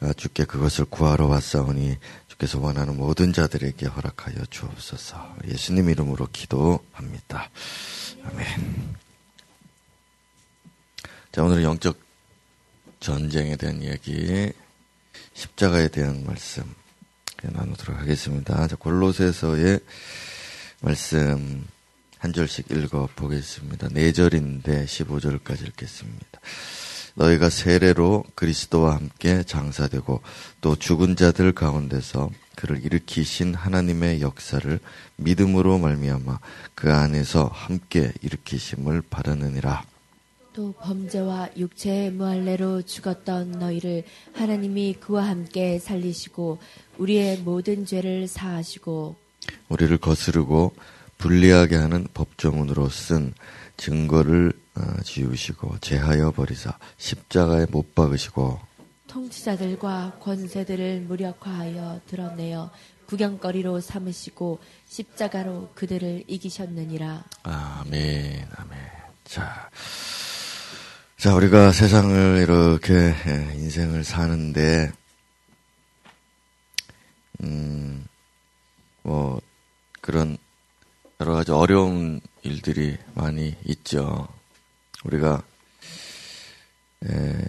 아, 주께 그것을 구하러 왔사오니 주께서 원하는 모든 자들에게 허락하여 주옵소서. 예수님 이름으로 기도합니다. 아멘. 자, 오늘은 영적 전쟁에 대한 이야기, 십자가에 대한 말씀 나누도록 하겠습니다. 자, 골로새서의 말씀 한 절씩 읽어 보겠습니다. 네 절인데 15절까지 읽겠습니다. 너희가 세례로 그리스도와 함께 장사되고 또 죽은 자들 가운데서 그를 일으키신 하나님의 역사를 믿음으로 말미암아 그 안에서 함께 일으키심을 바라느니라. 또 범죄와 육체의 무할례로 죽었던 너희를 하나님이 그와 함께 살리시고 우리의 모든 죄를 사하시고 우리를 거스르고 불리하게 하는 법조문으로 쓴 증거를 어, 지우시고 제하여 버리사 십자가에 못 박으시고 통치자들과 권세들을 무력화하여 드러내어 구경거리로 삼으시고 십자가로 그들을 이기셨느니라. 아멘, 아멘. 자, 자 우리가 세상을 이렇게 예, 인생을 사는데, 음, 뭐 그런 여러 가지 어려운 일들이 많이 있죠. 우리가 에,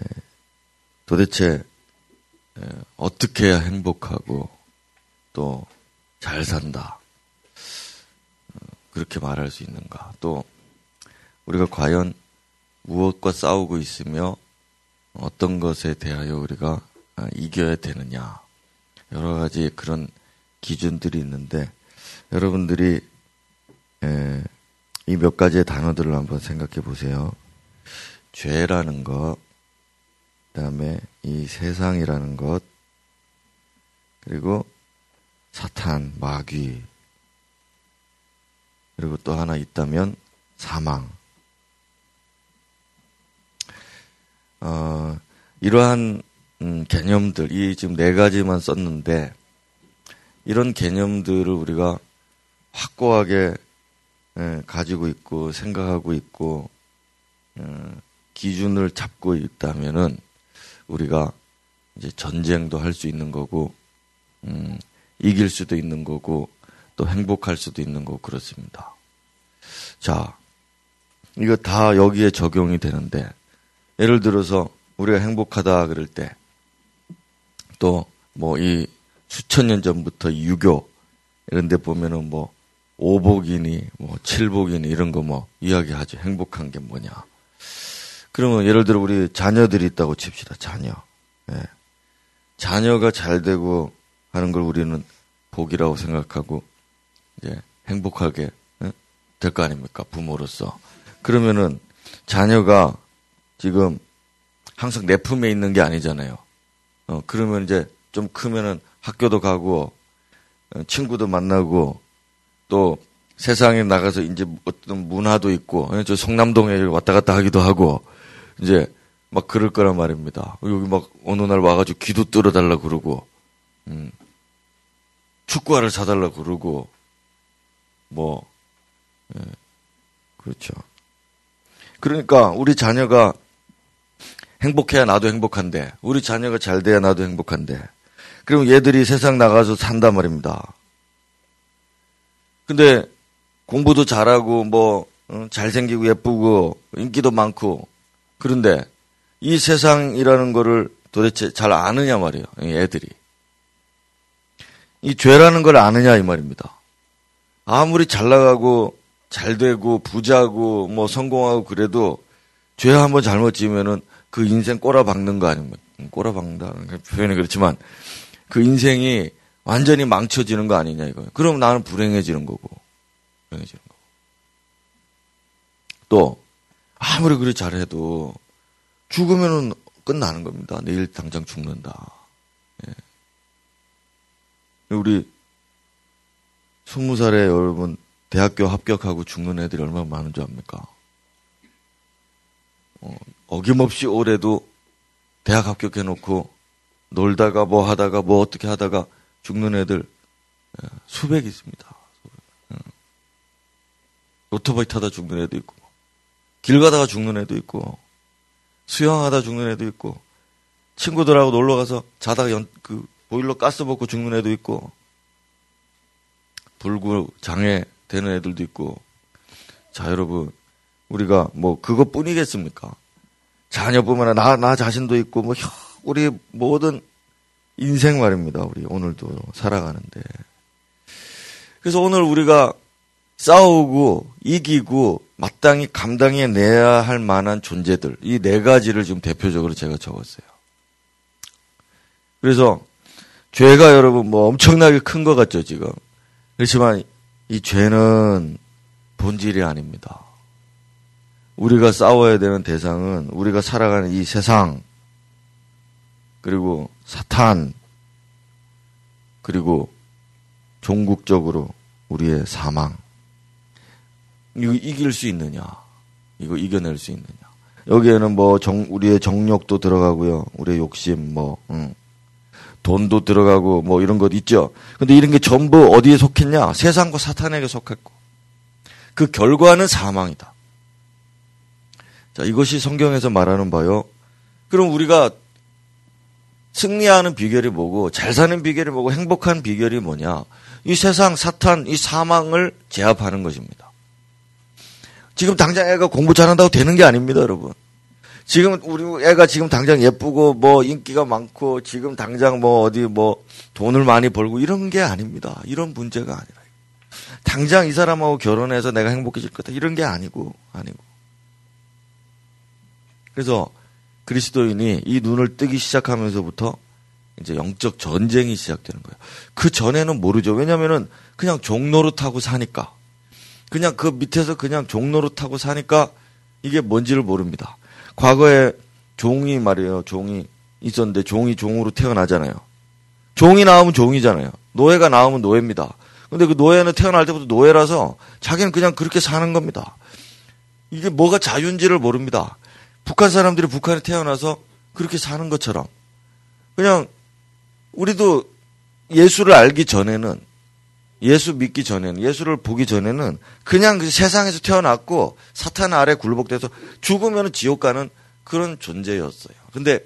도대체 에, 어떻게 해야 행복하고 또 잘 산다 어, 그렇게 말할 수 있는가? 또 우리가 과연 무엇과 싸우고 있으며 어떤 것에 대하여 우리가 아, 이겨야 되느냐 여러 가지 그런 기준들이 있는데 여러분들이 이 몇 가지의 단어들을 한번 생각해 보세요. 죄라는 것, 그 다음에 이 세상이라는 것, 그리고 사탄, 마귀, 그리고 또 하나 있다면 사망. 어, 이러한 음, 개념들, 이 지금 네 가지만 썼는데, 이런 개념들을 우리가 확고하게 예, 가지고 있고 생각하고 있고 어, 기준을 잡고 있다면은 우리가 이제 전쟁도 할 수 있는 거고 음, 이길 수도 있는 거고 또 행복할 수도 있는 거고 그렇습니다. 자, 이거 다 여기에 적용이 되는데 예를 들어서 우리가 행복하다 그럴 때 또 뭐 이 수천 년 전부터 유교 이런 데 보면은 뭐 오복이니 뭐 칠복이니 이런 거 뭐 이야기하죠. 행복한 게 뭐냐. 그러면 예를 들어 우리 자녀들이 있다고 칩시다. 자녀. 예. 자녀가 잘 되고 하는 걸 우리는 복이라고 생각하고 이제 행복하게 예? 될거 아닙니까? 부모로서. 그러면은 자녀가 지금 항상 내 품에 있는 게 아니잖아요. 어, 그러면 이제 좀 크면은 학교도 가고 어, 친구도 만나고 또 세상에 나가서 이제 어떤 문화도 있고 어, 저 성남동에 왔다 갔다 하기도 하고 이제 막 그럴 거란 말입니다. 여기 막 어느 날 와가지고 기도 뚫어달라 그러고 음, 축구화를 사달라 그러고 뭐 예, 그렇죠. 그러니까 우리 자녀가 행복해야 나도 행복한데 우리 자녀가 잘 돼야 나도 행복한데 그럼 얘들이 세상 나가서 산단 말입니다. 근데 공부도 잘하고 뭐 어, 잘생기고 예쁘고 인기도 많고 그런데 이 세상이라는 거를 도대체 잘 아느냐 말이에요. 애들이. 이 죄라는 걸 아느냐 이 말입니다. 아무리 잘 나가고 잘 되고 부자고 뭐 성공하고 그래도 죄 한번 잘못 지으면은 그 인생 꼬라박는 거 아닙니까? 꼬라박는다는 표현이 그렇지만 그 인생이 완전히 망쳐지는 거 아니냐 이거예요. 그럼 나는 불행해지는 거고. 불행해지는 거고. 또 아무리 그리 잘해도 죽으면은 끝나는 겁니다. 내일 당장 죽는다. 예. 우리 스무 살에 여러분 대학교 합격하고 죽는 애들이 얼마나 많은 줄 압니까? 어, 어김없이 올해도 대학 합격해놓고 놀다가 뭐 하다가 뭐 어떻게 하다가 죽는 애들 예, 수백 있습니다. 예. 오토바이 타다 죽는 애도 있고 길 가다가 죽는 애도 있고 수영하다 죽는 애도 있고 친구들하고 놀러 가서 자다가 연, 그 보일러 가스 먹고 죽는 애도 있고 불구 장애 되는 애들도 있고 자 여러분 우리가 뭐 그것뿐이겠습니까? 자녀뿐만 아니라 나, 나 자신도 있고 뭐 우리 모든 인생 말입니다. 우리 오늘도 살아가는데 그래서 오늘 우리가 싸우고 이기고 마땅히 감당해 내야 할 만한 존재들 이 네 가지를 지금 대표적으로 제가 적었어요. 그래서 죄가 여러분 뭐 엄청나게 큰 것 같죠 지금 그렇지만 이 죄는 본질이 아닙니다. 우리가 싸워야 되는 대상은 우리가 살아가는 이 세상 그리고 사탄 그리고 종국적으로 우리의 사망 이거 이길 수 있느냐? 이거 이겨낼 수 있느냐? 여기에는 뭐 정, 우리의 정력도 들어가고요. 우리의 욕심, 뭐, 응. 돈도 들어가고 뭐 이런 것 있죠. 근데 이런 게 전부 어디에 속했냐? 세상과 사탄에게 속했고. 그 결과는 사망이다. 자, 이것이 성경에서 말하는 바요. 그럼 우리가 승리하는 비결이 뭐고, 잘 사는 비결이 뭐고, 행복한 비결이 뭐냐? 이 세상, 사탄, 이 사망을 제압하는 것입니다. 지금 당장 애가 공부 잘한다고 되는 게 아닙니다, 여러분. 지금 우리 애가 지금 당장 예쁘고 뭐 인기가 많고 지금 당장 뭐 어디 뭐 돈을 많이 벌고 이런 게 아닙니다. 이런 문제가 아니라. 당장 이 사람하고 결혼해서 내가 행복해질 거다. 이런 게 아니고, 아니고. 그래서 그리스도인이 이 눈을 뜨기 시작하면서부터 이제 영적 전쟁이 시작되는 거예요. 그 전에는 모르죠. 왜냐면은 그냥 종로를 타고 사니까. 그냥 그 밑에서 그냥 종로를 타고 사니까 이게 뭔지를 모릅니다. 과거에 종이 말이에요. 종이 있었는데 종이 종으로 태어나잖아요. 종이 나오면 종이잖아요. 노예가 나오면 노예입니다. 근데 그 노예는 태어날 때부터 노예라서 자기는 그냥 그렇게 사는 겁니다. 이게 뭐가 자유인지를 모릅니다. 북한 사람들이 북한에 태어나서 그렇게 사는 것처럼 그냥 우리도 예수를 알기 전에는 예수 믿기 전에는 예수를 보기 전에는 그냥 그 세상에서 태어났고 사탄 아래 굴복돼서 죽으면 지옥 가는 그런 존재였어요. 근데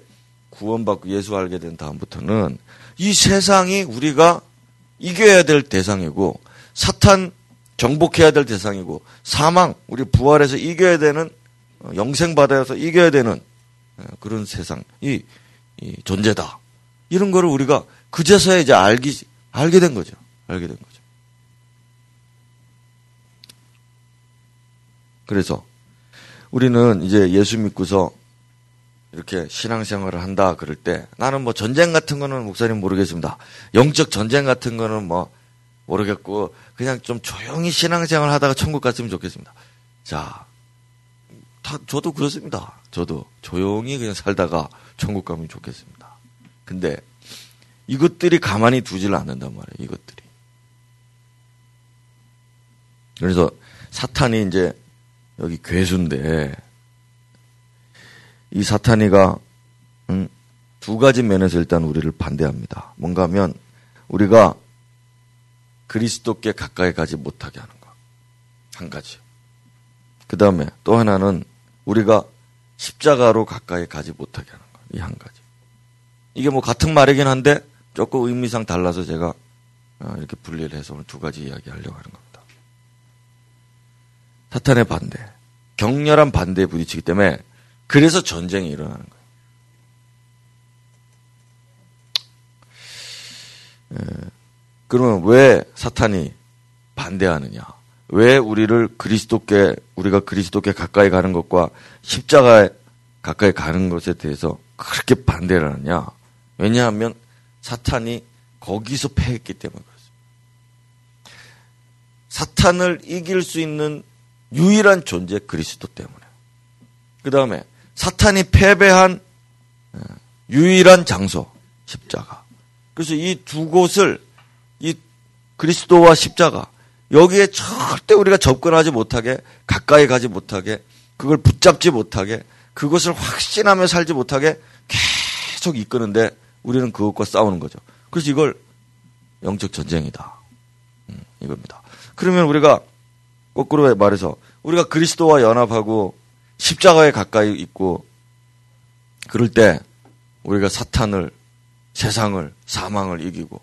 구원받고 예수 알게 된 다음부터는 이 세상이 우리가 이겨야 될 대상이고 사탄 정복해야 될 대상이고 사망 우리 부활해서 이겨야 되는 어, 영생 받아서 이겨야 되는 어, 그런 세상 이, 이 존재다. 이런 거를 우리가 그제서야 이제 알기 알게 된 거죠. 알게 된 거죠. 그래서 우리는 이제 예수 믿고서 이렇게 신앙생활을 한다 그럴 때 나는 뭐 전쟁 같은 거는 목사님 모르겠습니다. 영적 전쟁 같은 거는 뭐 모르겠고 그냥 좀 조용히 신앙생활 하다가 천국 갔으면 좋겠습니다. 자, 다 저도 그렇습니다. 저도 조용히 그냥 살다가 천국 가면 좋겠습니다. 근데 이것들이 가만히 두질 않는단 말이에요. 이것들이. 그래서 사탄이 이제 여기 괴수인데 이 사탄이가 음, 두 가지 면에서 일단 우리를 반대합니다. 뭔가 하면 우리가 그리스도께 가까이 가지 못하게 하는 것. 한 가지. 그 다음에 또 하나는 우리가 십자가로 가까이 가지 못하게 하는 것. 이한 가지. 이게 뭐 같은 말이긴 한데 조금 의미상 달라서 제가 어, 이렇게 분리를 해서 오늘 두 가지 이야기 하려고 하는 겁니다. 사탄의 반대. 격렬한 반대에 부딪히기 때문에 그래서 전쟁이 일어나는 거예요. 예, 그러면 왜 사탄이 반대하느냐? 왜 우리를 그리스도께 우리가 그리스도께 가까이 가는 것과 십자가에 가까이 가는 것에 대해서 그렇게 반대를 하느냐? 왜냐하면 사탄이 거기서 패했기 때문에 그렇습니다. 사탄을 이길 수 있는 유일한 존재 그리스도 때문에. 그 다음에 사탄이 패배한 어, 유일한 장소 십자가. 그래서 이 두 곳을 이 그리스도와 십자가 여기에 절대 우리가 접근하지 못하게 가까이 가지 못하게 그걸 붙잡지 못하게 그것을 확신하며 살지 못하게 계속 이끄는데 우리는 그것과 싸우는 거죠. 그래서 이걸 영적 전쟁이다. 음, 이겁니다. 그러면 우리가 거꾸로 말해서 우리가 그리스도와 연합하고 십자가에 가까이 있고 그럴 때 우리가 사탄을, 세상을, 사망을 이기고,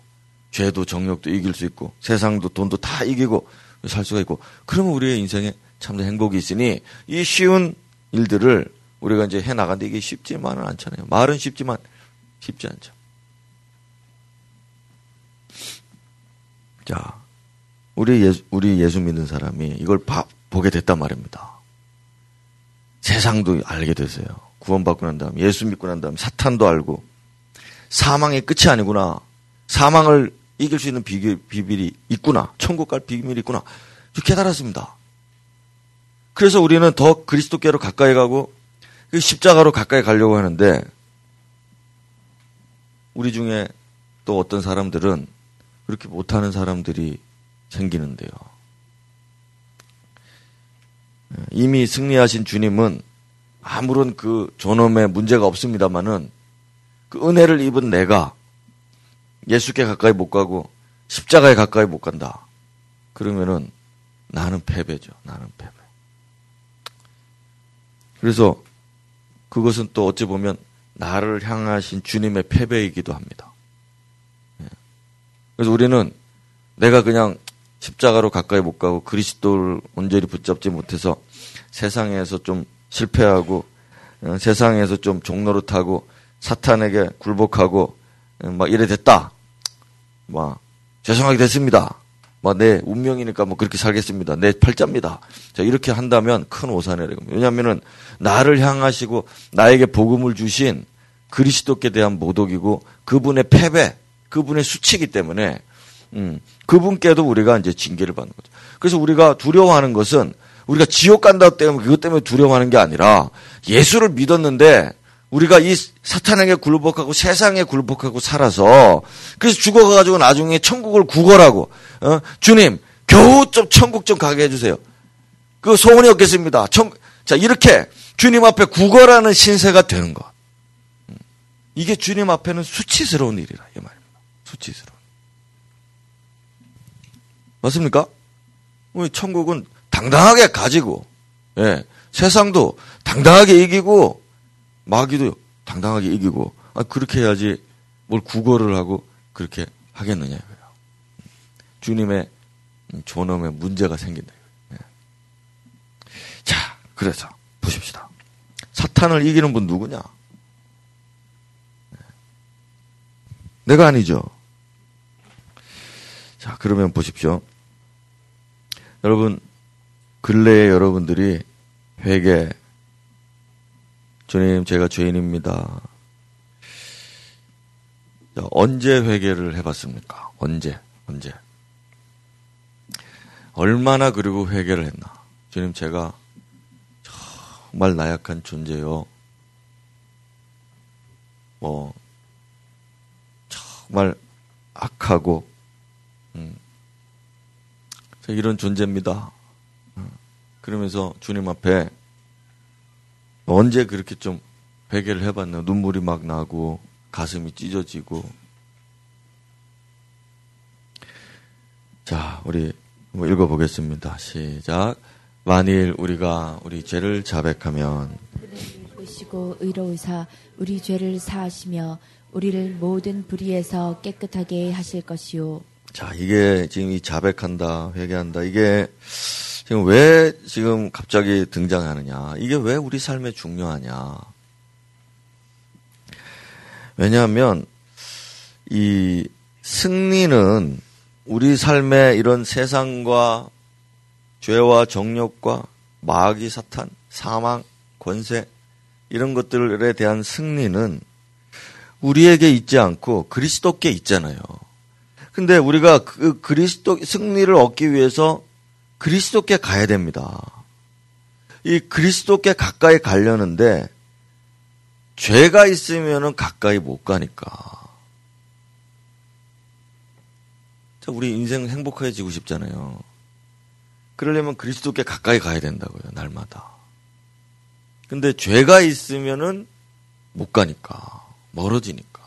죄도 정욕도 이길 수 있고, 세상도 돈도 다 이기고 살 수가 있고, 그러면 우리의 인생에 참된 행복이 있으니, 이 쉬운 일들을 우리가 이제 해 나간데 이게 쉽지만은 않잖아요. 말은 쉽지만 쉽지 않죠. 자, 우리 예수, 우리 예수 믿는 사람이 이걸 봐, 보게 됐단 말입니다. 세상도 알게 되세요. 구원받고 난 다음, 예수 믿고 난 다음, 사탄도 알고, 사망의 끝이 아니구나. 사망을 이길 수 있는 비밀, 비밀이 있구나. 천국 갈 비밀이 있구나. 깨달았습니다. 그래서 우리는 더 그리스도께로 가까이 가고, 그 십자가로 가까이 가려고 하는데, 우리 중에 또 어떤 사람들은 그렇게 못하는 사람들이 생기는데요. 이미 승리하신 주님은 아무런 그 존엄에 문제가 없습니다만은 그 은혜를 입은 내가 예수께 가까이 못 가고 십자가에 가까이 못 간다. 그러면은 나는 패배죠. 나는 패배. 그래서 그것은 또 어찌 보면 나를 향하신 주님의 패배이기도 합니다. 예. 그래서 우리는 내가 그냥 십자가로 가까이 못 가고 그리스도를 온전히 붙잡지 못해서 세상에서 좀 실패하고 어, 세상에서 좀 종노릇하고 사탄에게 굴복하고 어, 막 이래 됐다. 막 죄송하게 됐습니다. 막내 운명이니까 뭐 그렇게 살겠습니다. 내 팔자입니다. 자 이렇게 한다면 큰 오산이라고. 왜냐하면은 나를 향하시고 나에게 복음을 주신 그리스도께 대한 모독이고 그분의 패배, 그분의 수치이기 때문에 음, 그분께도 우리가 이제 징계를 받는 거죠. 그래서 우리가 두려워하는 것은 우리가 지옥 간다 때문에 그것 때문에 두려워하는 게 아니라 예수를 믿었는데 우리가 이 사탄에게 굴복하고 세상에 굴복하고 살아서 그래서 죽어가지고 나중에 천국을 구걸하고 어? 주님 겨우 좀 천국 좀 가게 해주세요. 그 소원이 없겠습니다. 천, 자 이렇게 주님 앞에 구걸하는 신세가 되는 것. 음. 이게 주님 앞에는 수치스러운 일이라 이 말입니다. 수치스러운. 맞습니까? 우리 천국은 당당하게 가지고, 예, 세상도 당당하게 이기고, 마귀도 당당하게 이기고, 아, 그렇게 해야지 뭘 구걸을 하고 그렇게 하겠느냐, 이거예요. 주님의 존엄에 문제가 생긴다. 예. 자, 그래서 보십시다. 사탄을 이기는 분 누구냐? 예. 내가 아니죠. 자, 그러면 보십시오. 여러분, 근래에 여러분들이 회개, 주님, 제가 죄인입니다. 언제 회개를 해봤습니까? 언제, 언제? 얼마나 그리고 회개를 했나? 주님, 제가 정말 나약한 존재요. 뭐, 정말 악하고, 음, 이런 존재입니다. 그러면서 주님 앞에 언제 그렇게 좀 회개를 해봤나? 눈물이 막 나고 가슴이 찢어지고. 자 우리 뭐 읽어보겠습니다. 시작. 만일 우리가 우리 죄를 자백하면 보시고 의로우사 우리 죄를 사하시며 우리를 모든 불의에서 깨끗하게 하실 것이요. 자 이게 지금 이 자백한다 회개한다 이게 지금 왜 지금 갑자기 등장하느냐? 이게 왜 우리 삶에 중요하냐? 왜냐하면 이 승리는 우리 삶의 이런 세상과 죄와 정욕과 마귀 사탄, 사망, 권세 이런 것들에 대한 승리는 우리에게 있지 않고 그리스도께 있잖아요. 근데 우리가 그 그리스도 승리를 얻기 위해서 그리스도께 가야 됩니다. 이 그리스도께 가까이 가려는데 죄가 있으면은 가까이 못 가니까. 자, 우리 인생 행복해지고 싶잖아요. 그러려면 그리스도께 가까이 가야 된다고요, 날마다. 근데 죄가 있으면은 못 가니까. 멀어지니까.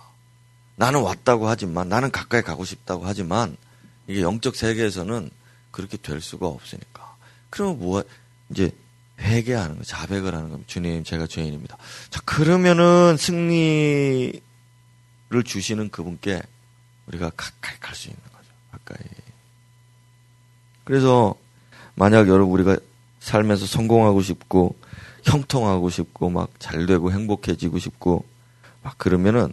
나는 왔다고 하지만, 나는 가까이 가고 싶다고 하지만, 이게 영적 세계에서는 그렇게 될 수가 없으니까. 그러면 뭐, 이제 회개하는 거, 자백을 하는 겁니다. 주님, 제가 죄인입니다. 자, 그러면은 승리를 주시는 그분께 우리가 가까이 갈 수 있는 거죠. 가까이. 그래서 만약 여러분 우리가 살면서 성공하고 싶고 형통하고 싶고 막 잘 되고 행복해지고 싶고 막 그러면은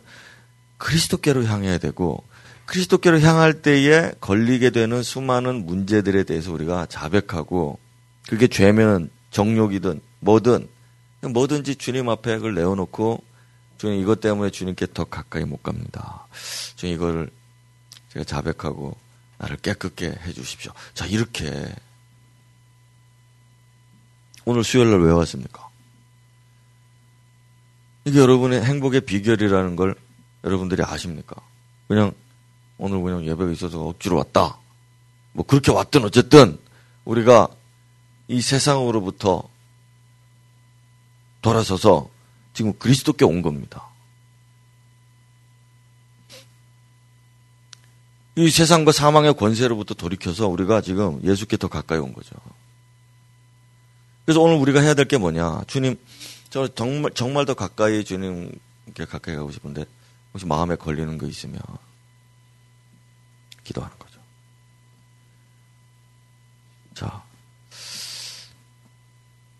그리스도께로 향해야 되고 그리스도께로 향할 때에 걸리게 되는 수많은 문제들에 대해서 우리가 자백하고 그게 죄면 정욕이든 뭐든 뭐든지 주님 앞에 그걸 내어놓고 주님 이것 때문에 주님께 더 가까이 못 갑니다. 주님 이거를 제가 자백하고 나를 깨끗게 해주십시오. 자 이렇게 오늘 수요일 날 왜 왔습니까? 이게 여러분의 행복의 비결이라는 걸 여러분들이 아십니까? 그냥 오늘 그냥 예배가 있어서 억지로 왔다. 뭐 그렇게 왔든 어쨌든 우리가 이 세상으로부터 돌아서서 지금 그리스도께 온 겁니다. 이 세상과 사망의 권세로부터 돌이켜서 우리가 지금 예수께 더 가까이 온 거죠. 그래서 오늘 우리가 해야 될 게 뭐냐. 주님, 저 정말, 정말 더 가까이 주님께 가까이 가고 싶은데, 혹시 마음에 걸리는 거 있으면, 기도하는 거죠. 자.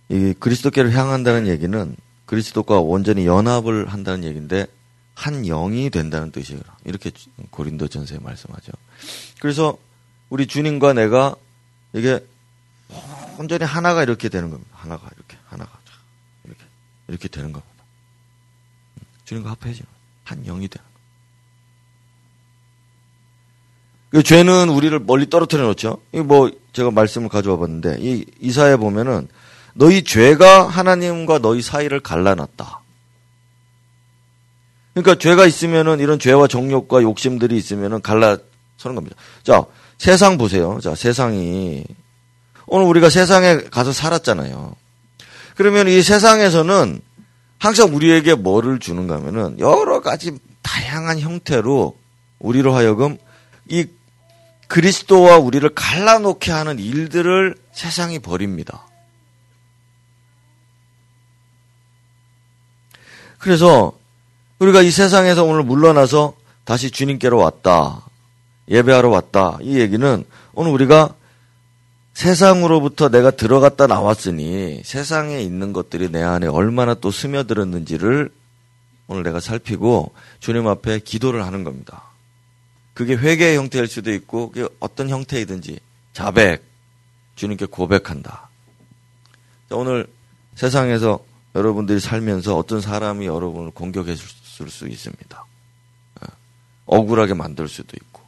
이 그리스도께를 향한다는 얘기는 그리스도과 온전히 연합을 한다는 얘기인데, 한 영이 된다는 뜻이에요. 이렇게 고린도 전서에 말씀하죠. 그래서 우리 주님과 내가 이게 온전히 하나가 이렇게 되는 겁니다. 하나가 이렇게 하나가 이렇게 이렇게 되는 겁니다. 주님과 합해지는 한 영이 되는 거예요. 죄는 우리를 멀리 떨어뜨려 놓죠. 이뭐 제가 말씀을 가져와 봤는데 이 이사에 보면은 너희 죄가 하나님과 너희 사이를 갈라놨다. 그러니까 죄가 있으면은 이런 죄와 정욕과 욕심들이 있으면은 갈라서는 겁니다. 자, 세상 보세요. 자, 세상이 오늘 우리가 세상에 가서 살았잖아요. 그러면 이 세상에서는 항상 우리에게 뭐를 주는가 하면은 여러 가지 다양한 형태로 우리로 하여금 이 그리스도와 우리를 갈라놓게 하는 일들을 세상이 벌입니다. 그래서 우리가 이 세상에서 오늘 물러나서 다시 주님께로 왔다. 예배하러 왔다. 이 얘기는 오늘 우리가 세상으로부터 내가 들어갔다 나왔으니 세상에 있는 것들이 내 안에 얼마나 또 스며들었는지를 오늘 내가 살피고 주님 앞에 기도를 하는 겁니다. 그게 회개의 형태일 수도 있고 그게 어떤 형태이든지 자백 주님께 고백한다. 오늘 세상에서 여러분들이 살면서 어떤 사람이 여러분을 공격했을 수 있습니다. 어, 억울하게 만들 수도 있고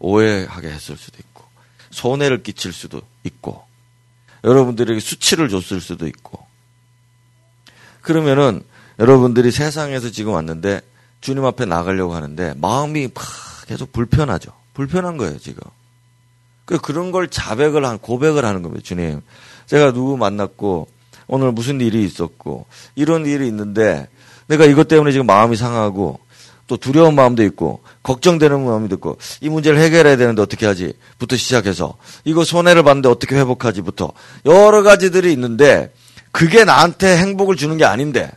오해하게 했을 수도 있고 손해를 끼칠 수도 있고 여러분들에게 수치를 줬을 수도 있고 그러면은 여러분들이 세상에서 지금 왔는데 주님 앞에 나가려고 하는데 마음이 계속 불편하죠. 불편한 거예요, 지금. 그 그런 걸 자백을 한 고백을 하는 겁니다. 주님. 제가 누구 만났고 오늘 무슨 일이 있었고 이런 일이 있는데 내가 이것 때문에 지금 마음이 상하고 또 두려운 마음도 있고 걱정되는 마음이 있고 이 문제를 해결해야 되는데 어떻게 하지?부터 시작해서 이거 손해를 봤는데 어떻게 회복하지?부터 여러 가지들이 있는데 그게 나한테 행복을 주는 게 아닌데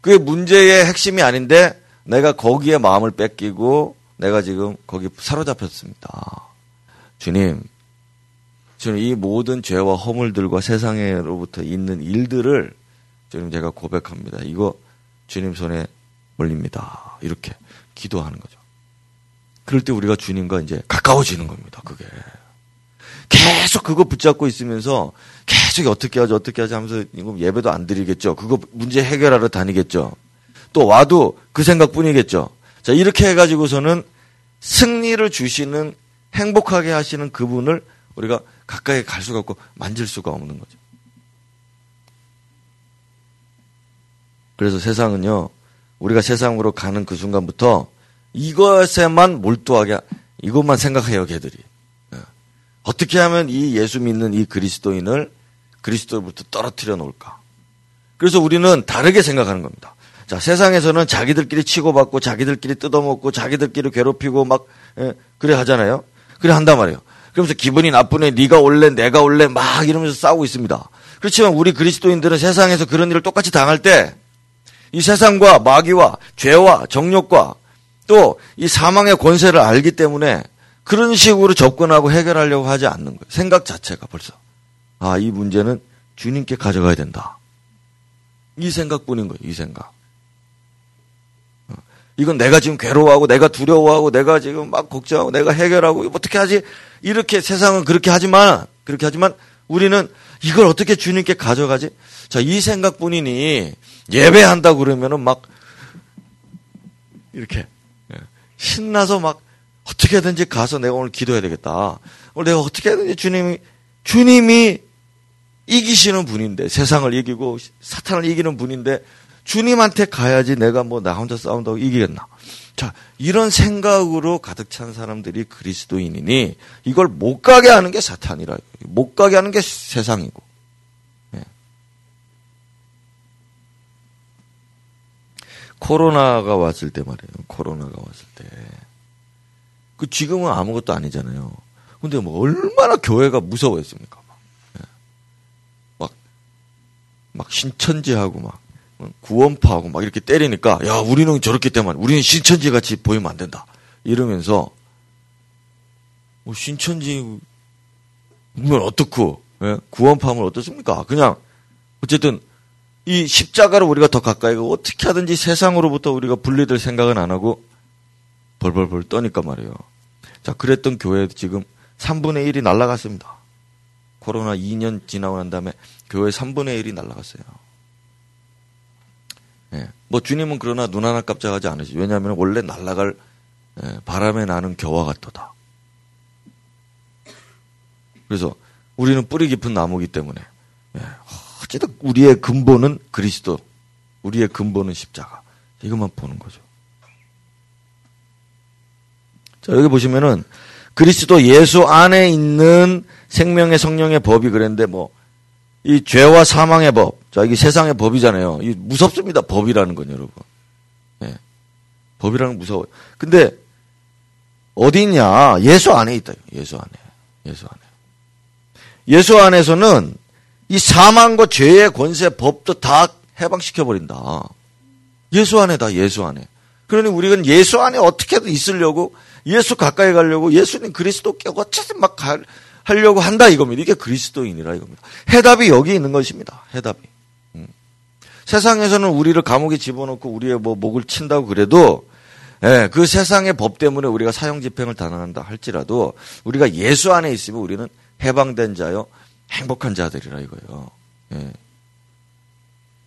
그게 문제의 핵심이 아닌데 내가 거기에 마음을 뺏기고 내가 지금 거기 사로잡혔습니다. 주님, 주님 이 모든 죄와 허물들과 세상에로부터 있는 일들을 주님 제가 고백합니다. 이거 주님 손에 몰립니다. 이렇게 기도하는 거죠. 그럴 때 우리가 주님과 이제 가까워지는 겁니다. 그게. 계속 그거 붙잡고 있으면서 계속 어떻게 하지 어떻게 하지 하면서 예배도 안 드리겠죠. 그거 문제 해결하러 다니겠죠. 또 와도 그 생각뿐이겠죠. 자 이렇게 해가지고서는 승리를 주시는 행복하게 하시는 그분을 우리가 가까이 갈 수가 없고 만질 수가 없는 거죠. 그래서 세상은요 우리가 세상으로 가는 그 순간부터 이것에만 몰두하게 이것만 생각해요, 걔들이. 예. 어떻게 하면 이 예수 믿는 이 그리스도인을 그리스도로부터 떨어뜨려 놓을까? 그래서 우리는 다르게 생각하는 겁니다. 자, 세상에서는 자기들끼리 치고받고 자기들끼리 뜯어먹고 자기들끼리 괴롭히고 막 예, 그래 하잖아요. 그래 한단 말이에요. 그러면서 기분이 나쁘네. 네가 올래, 내가 올래 막 이러면서 싸우고 있습니다. 그렇지만 우리 그리스도인들은 세상에서 그런 일을 똑같이 당할 때 이 세상과 마귀와 죄와 정욕과 또 이 사망의 권세를 알기 때문에 그런 식으로 접근하고 해결하려고 하지 않는 거예요. 생각 자체가 벌써. 아, 이 문제는 주님께 가져가야 된다. 이 생각뿐인 거예요, 이 생각. 어, 이건 내가 지금 괴로워하고 내가 두려워하고 내가 지금 막 걱정하고 내가 해결하고 어떻게 하지? 이렇게 세상은 그렇게 하지만 그렇게 하지만 우리는 이걸 어떻게 주님께 가져가지? 자, 이 생각뿐이니 예배한다 그러면은 막 이렇게 예, 신나서 막 어떻게든지 가서 내가 오늘 기도해야 되겠다. 오늘 내가 어떻게든지 주님이 주님이 이기시는 분인데 세상을 이기고 사탄을 이기는 분인데 주님한테 가야지 내가 뭐 나 혼자 싸운다고 이기겠나. 자, 이런 생각으로 가득 찬 사람들이 그리스도인이니 이걸 못 가게 하는 게 사탄이라. 못 가게 하는 게 세상이고. 예. 코로나가 왔을 때 말이에요. 코로나가 왔을 때. 그 지금은 아무것도 아니잖아요. 근데 뭐 얼마나 교회가 무서워했습니까? 막, 예. 막, 막 신천지하고 막 구원파하고 막 이렇게 때리니까 야 우리는 저렇기 때문에 우리는 신천지 같이 보이면 안 된다 이러면서 뭐 신천지 면 어떻고 예? 구원파면 어떻습니까? 그냥 어쨌든 이 십자가를 우리가 더 가까이 가고 어떻게 하든지 세상으로부터 우리가 분리될 생각은 안 하고 벌벌벌 떠니까 말이에요. 자, 그랬던 교회 지금 3분의 1이 날라갔습니다. 코로나 2년 지나고 난 다음에 교회 3분의 1이 날라갔어요. 예. 뭐 주님은 그러나 눈 하나 깜짝하지 않으시죠. 왜냐하면 원래 날라갈 예, 바람에 나는 겨와 같도다. 그래서 우리는 뿌리 깊은 나무기 때문에 예, 어쨌든 우리의 근본은 그리스도, 우리의 근본은 십자가. 이것만 보는 거죠. 자, 여기 보시면은 그리스도 예수 안에 있는 생명의 성령의 법이 그랬는데 뭐 이 죄와 사망의 법, 자 이게 세상의 법이잖아요. 이 무섭습니다. 법이라는 건 여러분. 예. 법이라는 건 무서워요. 근데 어디 있냐? 예수 안에 있다. 예수 안에. 예수 안에. 예수 안에서는 이 사망과 죄의 권세 법도 다 해방시켜 버린다. 예수 안에 다 예수 안에. 그러니 우리는 예수 안에 어떻게든 있으려고 예수 가까이 가려고 예수님 그리스도께 어쨌든 막 가, 하려고 한다 이겁니다. 이게 그리스도인이라 이겁니다. 해답이 여기 있는 것입니다. 해답이. 음. 세상에서는 우리를 감옥에 집어넣고 우리의 뭐 목을 친다고 그래도 예, 그 세상의 법 때문에 우리가 사형 집행을 당한다 할지라도 우리가 예수 안에 있으면 우리는 해방된 자요 행복한 자들이라 이거예요. 예.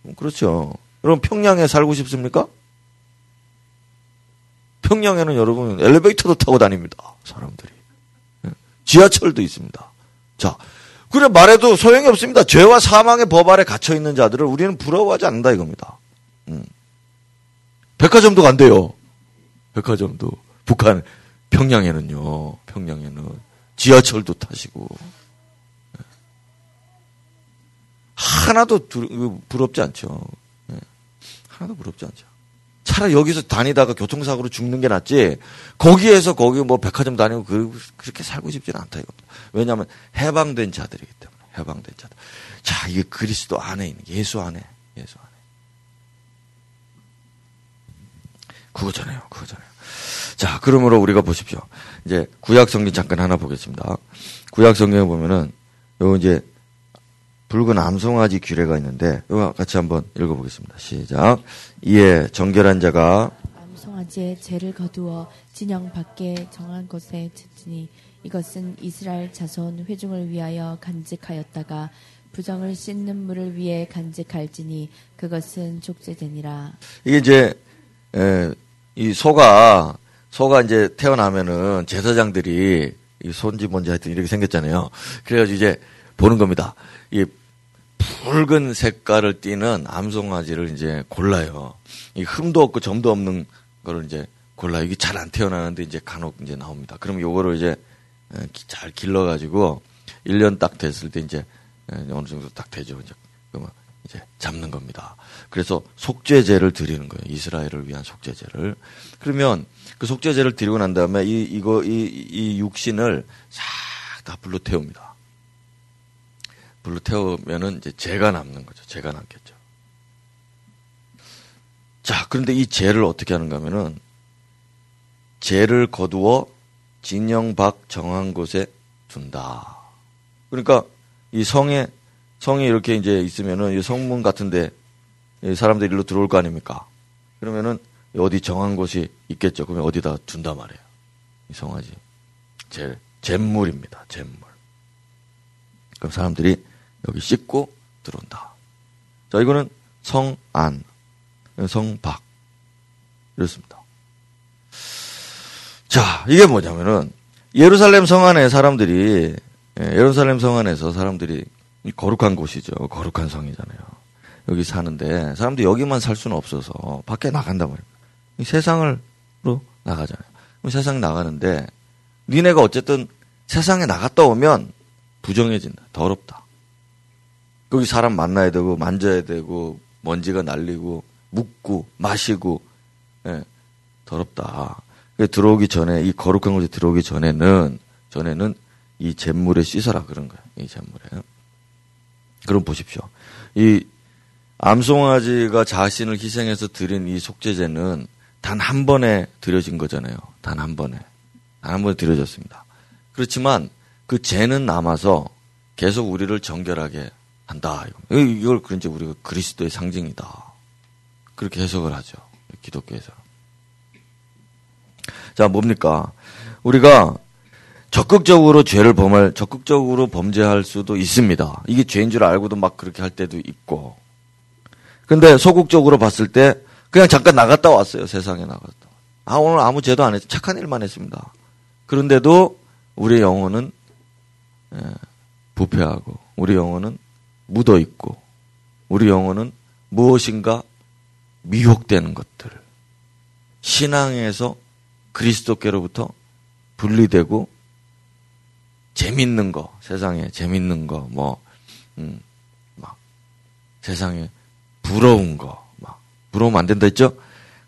음, 그렇죠. 여러분 평양에 살고 싶습니까? 평양에는 여러분 엘리베이터도 타고 다닙니다. 사람들이. 예. 지하철도 있습니다. 자, 그래 말해도 소용이 없습니다. 죄와 사망의 법 아래 갇혀 있는 자들을 우리는 부러워하지 않는다 이겁니다. 음. 백화점도 간대요. 백화점도 북한 평양에는요. 평양에는 지하철도 타시고 예. 하나도 부럽지 않죠. 예. 하나도 부럽지 않죠. 차라리 여기서 다니다가 교통사고로 죽는 게 낫지. 거기에서 거기 뭐 백화점 다니고 그, 그렇게 살고 싶지는 않다 이겁니다. 왜냐하면 해방된 자들이기 때문에 해방된 자들. 자 이게 그리스도 안에 있는 예수 안에 예수 안에. 그거잖아요, 그거잖아요. 자 그러므로 우리가 보십시오. 이제 구약 성경 잠깐 하나 보겠습니다. 구약 성경에 보면은 요 이제 붉은 암송아지 규례가 있는데 이거 같이 한번 읽어보겠습니다. 시작. 이에 정결한 자가 암송아지의 죄를 거두어 진영 밖에 정한 곳에 짓으니 이것은 이스라엘 자손 회중을 위하여 간직하였다가 부정을 씻는 물을 위해 간직할지니 그것은 족제되니라. 이게 이제 에, 이 소가 소가 이제 태어나면은 제사장들이 이 손지 뭔지 하여튼 이렇게 생겼잖아요. 그래가지고 이제 보는 겁니다. 이 붉은 색깔을 띠는 암송아지를 이제 골라요. 이 흠도 없고 점도 없는 거를 이제 골라요. 이게 잘 안 태어나는데 이제 간혹 이제 나옵니다. 그럼 요거를 이제 잘 길러 가지고 1년 딱 됐을 때 이제 어느 정도 딱 되죠. 이제 그러면 이제 잡는 겁니다. 그래서 속죄제를 드리는 거예요. 이스라엘을 위한 속죄제를. 그러면 그 속죄제를 드리고 난 다음에 이 이거 이, 이 육신을 싹 다 불러 태웁니다. 불로 태우면은 이제 죄가 남는 거죠. 죄가 남겠죠. 자, 그런데 이 죄를 어떻게 하는가 하면은 죄를 거두어 진영 밖 정한 곳에 둔다. 그러니까 이 성에 성이 이렇게 이제 있으면은 이 성문 같은데 사람들이 일로 들어올 거 아닙니까? 그러면은 어디 정한 곳이 있겠죠. 그러면 어디다 둔단 말이에요. 이 성화지. 제, 잿물입니다. 잿물. 그럼 사람들이 여기 씻고 들어온다. 자, 이거는 성안, 성박. 이렇습니다. 자, 이게 뭐냐면은 예루살렘 성 안에 사람들이 예, 예루살렘 성 안에서 사람들이 거룩한 곳이죠. 거룩한 성이잖아요. 여기 사는데 사람들이 여기만 살 수는 없어서 밖에 나간단 말입니다. 세상으로 나가잖아요. 세상 나가는데 니네가 어쨌든 세상에 나갔다 오면 부정해진다. 더럽다. 거기 사람 만나야 되고 만져야 되고 먼지가 날리고 묻고 마시고 예, 더럽다. 들어오기 전에 이 거룩한 곳에 들어오기 전에는 전에는 이 잿물에 씻어라 그런 거예요. 이 잿물에. 그럼 보십시오. 이 암송아지가 자신을 희생해서 드린 이 속죄제는 단 한 번에 드려진 거잖아요. 단 한 번에. 단 한 번에 드려졌습니다. 그렇지만 그 죄는 남아서 계속 우리를 정결하게 한다. 이걸 그런지 우리가 그리스도의 상징이다. 그렇게 해석을 하죠. 기독교에서. 자, 뭡니까? 우리가 적극적으로 죄를 범할, 적극적으로 범죄할 수도 있습니다. 이게 죄인 줄 알고도 막 그렇게 할 때도 있고. 근데 소극적으로 봤을 때 그냥 잠깐 나갔다 왔어요. 세상에 나갔다. 아, 오늘 아무 죄도 안 했어. 착한 일만 했습니다. 그런데도 우리 영혼은 예, 부패하고 우리 영혼은 묻어 있고 우리 영혼은 무엇인가 미혹되는 것들 신앙에서 그리스도께로부터 분리되고 재밌는 거 세상에 재밌는 거뭐 음, 막 세상에 부러운 거막 부러우면 안 된다 했죠?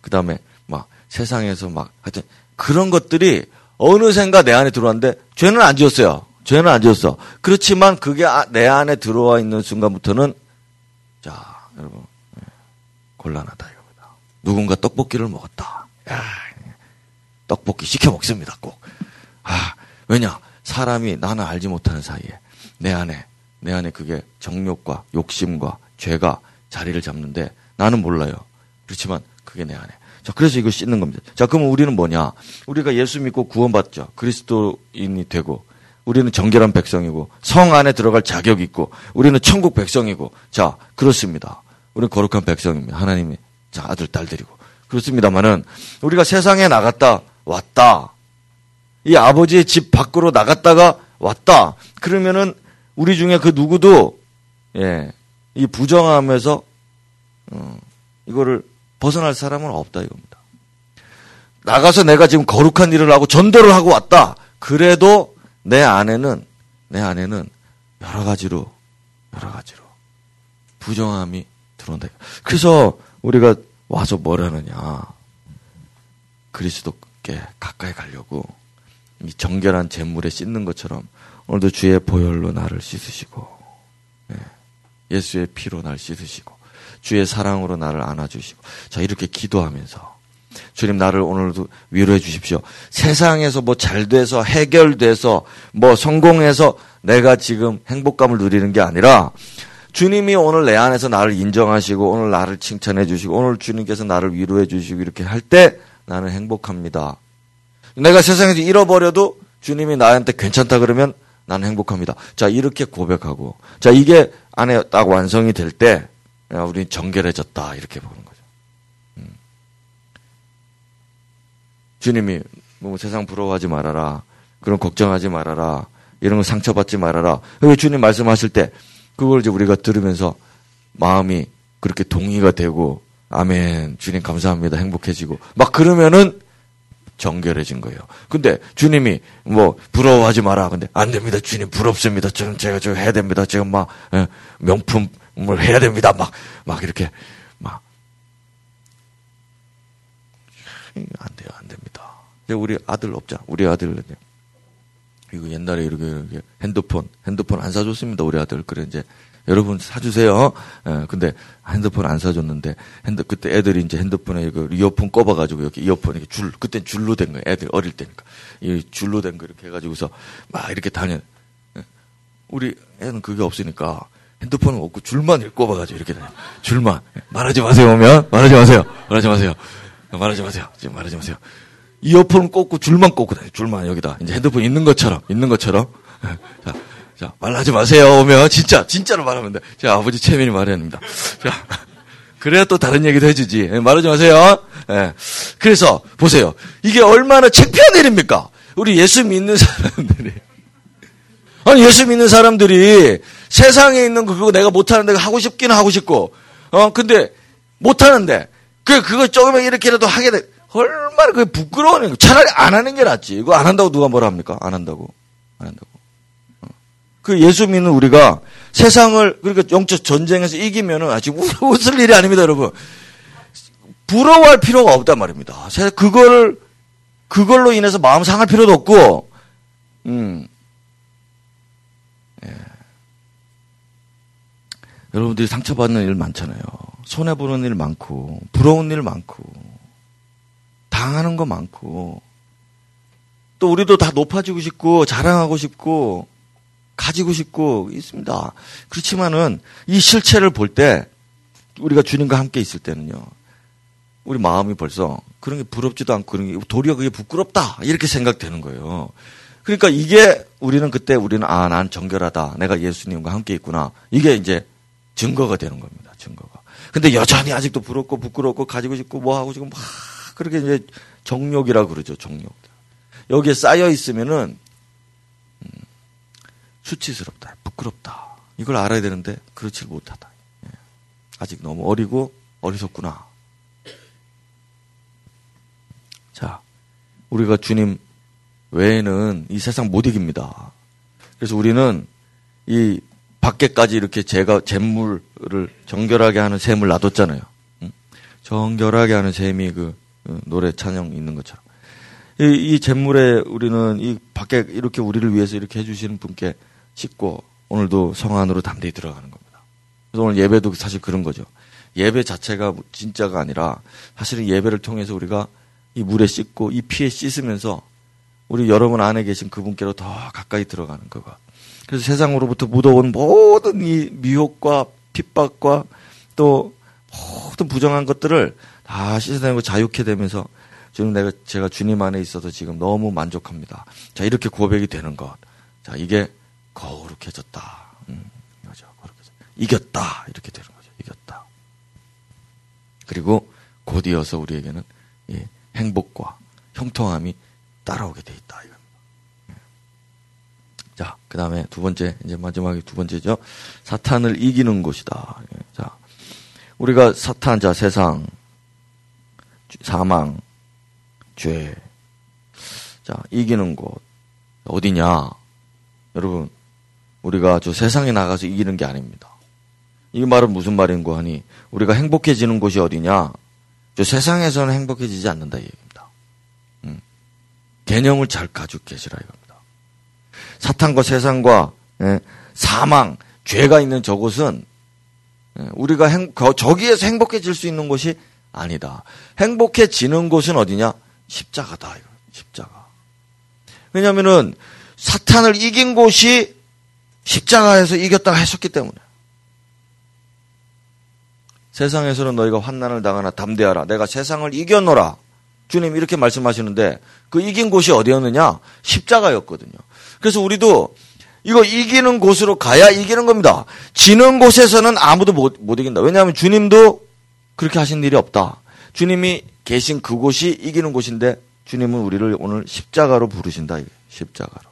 그 다음에 막 세상에서 막 하여튼 그런 것들이 어느샌가 내 안에 들어왔는데 죄는 안 지었어요 죄는 안 지었어 그렇지만 그게 아, 내 안에 들어와 있는 순간부터는 자 여러분 예, 곤란하다 이겁니다 누군가 떡볶이를 먹었다 야 떡볶이 시켜 먹습니다, 꼭. 아, 왜냐? 사람이 나는 알지 못하는 사이에 내 안에, 내 안에 그게 정욕과 욕심과 죄가 자리를 잡는데 나는 몰라요. 그렇지만 그게 내 안에. 자, 그래서 이걸 씻는 겁니다. 자, 그러면 우리는 뭐냐? 우리가 예수 믿고 구원받죠. 그리스도인이 되고, 우리는 정결한 백성이고, 성 안에 들어갈 자격이 있고, 우리는 천국 백성이고, 자, 그렇습니다. 우리는 거룩한 백성입니다. 하나님의 자, 아들, 딸들이고. 그렇습니다만은, 우리가 세상에 나갔다 왔다. 이 아버지의 집 밖으로 나갔다가 왔다. 그러면은 우리 중에 그 누구도 예, 이 부정함에서 어, 이거를 벗어날 사람은 없다 이겁니다. 나가서 내가 지금 거룩한 일을 하고 전도를 하고 왔다. 그래도 내 안에는 내 안에는 여러 가지로 여러 가지로 부정함이 들어온다. 그래서 우리가 와서 뭘 하느냐? 그리스도 께 가까이 가려고 이 정결한 재물에 씻는 것처럼 오늘도 주의 보혈로 나를 씻으시고 예, 예수의 피로 나를 씻으시고 주의 사랑으로 나를 안아주시고 자 이렇게 기도하면서 주님 나를 오늘도 위로해 주십시오. 세상에서 뭐 잘 돼서 해결돼서 뭐 성공해서 내가 지금 행복감을 누리는 게 아니라 주님이 오늘 내 안에서 나를 인정하시고 오늘 나를 칭찬해 주시고 오늘 주님께서 나를 위로해 주시고 이렇게 할 때 나는 행복합니다. 내가 세상에서 잃어버려도 주님이 나한테 괜찮다 그러면 나는 행복합니다. 자, 이렇게 고백하고. 자, 이게 안에 딱 완성이 될 때, 우리 정결해졌다. 이렇게 보는. 음. 주님이 뭐 세상 부러워하지 말아라. 그런 걱정하지 말아라. 이런 거 상처받지 말아라. 왜 주님 말씀하실 때, 그걸 이제 우리가 들으면서 마음이 그렇게 동의가 되고, 아멘. 주님 감사합니다. 행복해지고. 막 그러면은 정결해진 거예요. 근데 주님이 뭐 부러워하지 마라. 근데 안 됩니다. 주님 부럽습니다. 저는 제가 저 해야 됩니다. 제가 막 예, 명품을 해야 됩니다. 막 막 이렇게 막 안 돼요. 안 됩니다. 우리 아들 없자. 우리 아들 이거 옛날에 이렇게, 이렇게 핸드폰, 핸드폰 안 사줬습니다, 우리 아들. 그래, 이제, 여러분 사주세요. 예, 근데 핸드폰 안 사줬는데, 핸드, 그때 애들이 이제 핸드폰에 그 이어폰 꼽아가지고 이렇게 이어폰 이렇게 줄, 그때 줄로 된 거예요. 애들 어릴 때니까. 이 줄로 된 거 이렇게 해가지고서 막 이렇게 다녀. 예. 우리 애는 그게 없으니까 핸드폰은 없고 줄만 꼽아가지고 이렇게. 줄만. 말하지 마세요, 오면. 말하지 마세요. 말하지 마세요. 말하지 마세요. 지금 말하지 마세요. 이어폰 꽂고 줄만 꽂고 다녀. 줄만 여기다. 이제 핸드폰 있는 것처럼, 있는 것처럼. 자, 자, 말하지 마세요. 오면 진짜, 진짜로 말하면 돼. 제 아버지 최민이 말해야 됩니다. 자, 그래야 또 다른 얘기도 해주지. 예, 말하지 마세요. 예. 그래서 보세요. 이게 얼마나 창피한 일입니까? 우리 예수 믿는 사람들이. 아니, 예수 믿는 사람들이 세상에 있는 거 그거 내가 못하는데 하고 싶기는 하고 싶고, 어, 근데 못하는데, 그, 그거 조금만 이렇게라도 하게 돼. 얼마나 그게 부끄러운 차라리 안 하는 게 낫지. 이거 안 한다고 누가 뭐라 합니까? 안 한다고. 안 한다고. 어. 그 예수 믿는 우리가 세상을, 그러니까 영적 전쟁에서 이기면은 아직 웃을 일이 아닙니다, 여러분. 부러워할 필요가 없단 말입니다. 그거를, 그걸로 인해서 마음 상할 필요도 없고, 음. 예. 여러분들이 상처받는 일 많잖아요. 손해 보는 일 많고, 부러운 일 많고, 당하는 거 많고, 또 우리도 다 높아지고 싶고, 자랑하고 싶고, 가지고 싶고, 있습니다. 그렇지만은, 이 실체를 볼 때, 우리가 주님과 함께 있을 때는요, 우리 마음이 벌써 그런 게 부럽지도 않고 그런 게 도리어 그게 부끄럽다 이렇게 생각되는 거예요. 그러니까 이게 우리는 그때 우리는 아 난 정결하다 내가 예수님과 함께 있구나 이게 이제 증거가 되는 겁니다. 증거가. 근데 여전히 아직도 부럽고 부끄럽고 가지고 싶고 뭐 하고 싶고 막 그렇게 이제 정욕이라 그러죠. 정욕. 여기에 쌓여 있으면은 음, 수치스럽다, 부끄럽다. 이걸 알아야 되는데 그렇지 못하다. 예. 아직 너무 어리고 어리석구나. 자, 우리가 주님 외에는 이 세상 못 이깁니다. 그래서 우리는 이 밖에까지 이렇게 제가 잼물 을 정결하게 하는 샘을 놔뒀잖아요. 정결하게 하는 샘이 그 어, 노래 찬양 있는 것처럼. 이, 이 잼물에 우리는 이 밖에 이렇게 우리를 위해서 이렇게 해주시는 분께 씻고 오늘도 성 안으로 담대히 들어가는 겁니다. 그래서 오늘 예배도 사실 그런 거죠. 예배 자체가 진짜가 아니라 사실은 예배를 통해서 우리가 이 물에 씻고 이 피에 씻으면서 우리 여러분 안에 계신 그분께로 더 가까이 들어가는 거가. 그래서 세상으로부터 묻어온 모든 이 미혹과 핍박과 또 모든 부정한 것들을 다 씻어내고 자유케 되면서 지금 내가 제가 주님 안에 있어서 지금 너무 만족합니다. 자 이렇게 고백이 되는 것. 자 이게 거룩해졌다. 음, 맞아 거룩해졌다. 이겼다 이렇게 되는 거죠. 이겼다. 그리고 곧 이어서 우리에게는 예, 행복과 형통함이 따라오게 돼 있다. 자, 그 다음에 두 번째, 이제 마지막에 두 번째죠. 사탄을 이기는 곳이다. 예. 자, 우리가 사탄, 자, 세상, 사망, 죄, 자, 이기는 곳, 어디냐? 여러분, 우리가 저 세상에 나가서 이기는 게 아닙니다. 이 말은 무슨 말인고 하니, 우리가 행복해지는 곳이 어디냐? 저 세상에서는 행복해지지 않는다 이 얘기입니다. 음. 개념을 잘 가지고 계시라 이겁니다. 사탄과 세상과 예, 사망, 죄가 있는 저곳은 예, 우리가 행, 저기에서 행복해질 수 있는 곳이 아니다. 행복해지는 곳은 어디냐? 십자가다. 십자가. 왜냐하면은 사탄을 이긴 곳이 십자가에서 이겼다가 했었기 때문에. 세상에서는 너희가 환난을 당하나 담대하라. 내가 세상을 이겨노라. 주님 이렇게 말씀하시는데 그 이긴 곳이 어디였느냐? 십자가였거든요. 그래서 우리도 이거 이기는 곳으로 가야 이기는 겁니다. 지는 곳에서는 아무도 못, 못 이긴다. 왜냐하면 주님도 그렇게 하신 일이 없다. 주님이 계신 그곳이 이기는 곳인데 주님은 우리를 오늘 십자가로 부르신다. 십자가로.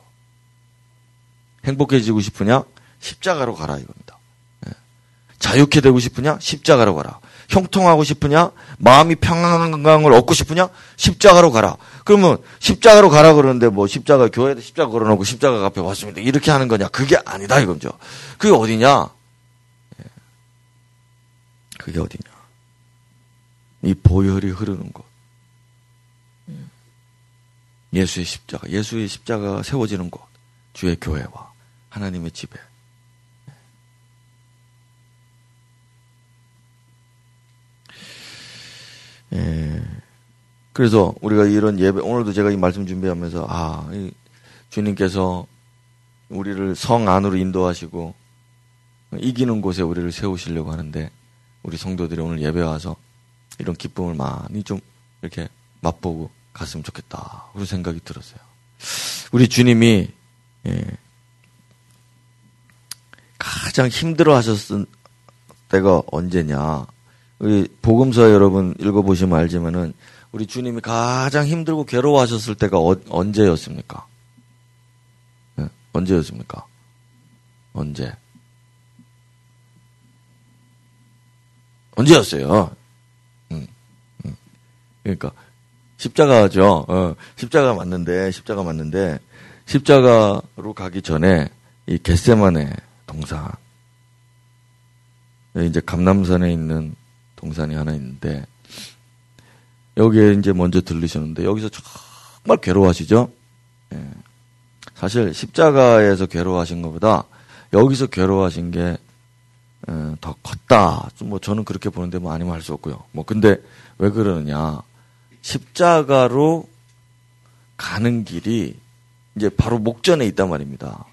행복해지고 싶으냐? 십자가로 가라 이겁니다. 자유케 되고 싶으냐? 십자가로 가라. 형통하고 싶으냐? 마음이 평안을 얻고 싶으냐? 십자가로 가라. 그러면 십자가로 가라 그러는데 뭐 십자가 교회에 십자가 걸어놓고 십자가 앞에 왔습니다. 이렇게 하는 거냐? 그게 아니다 이거죠. 그게 어디냐? 예. 그게 어디냐? 이 보혈이 흐르는 곳. 예수의 십자가, 예수의 십자가가 세워지는 곳. 주의 교회와 하나님의 집에. 그래서 우리가 이런 예배, 오늘도 제가 이 말씀 준비하면서, 아, 주님께서 우리를 성 안으로 인도하시고, 이기는 곳에 우리를 세우시려고 하는데, 우리 성도들이 오늘 예배 와서 이런 기쁨을 많이 좀 이렇게 맛보고 갔으면 좋겠다. 그런 생각이 들었어요. 우리 주님이, 예, 가장 힘들어 하셨을 때가 언제냐. 우리 복음서 여러분 읽어보시면 알지만은 우리 주님이 가장 힘들고 괴로워하셨을 때가 어, 언제였습니까? 네, 언제였습니까? 언제? 언제였어요? 음, 음. 그러니까 십자가죠. 어, 십자가 맞는데 십자가 맞는데 십자가로 가기 전에 이 겟세만의 동산 이제 감남산에 있는 동산이 하나 있는데 여기에 이제 먼저 들르셨는데 여기서 정말 괴로워하시죠. 예. 사실 십자가에서 괴로워하신 것보다 여기서 괴로워하신 게더 어, 컸다. 뭐 저는 그렇게 보는데 뭐 아니면 할 수 없고요. 뭐 근데 왜 그러느냐? 십자가로 가는 길이 이제 바로 목전에 있단 말입니다.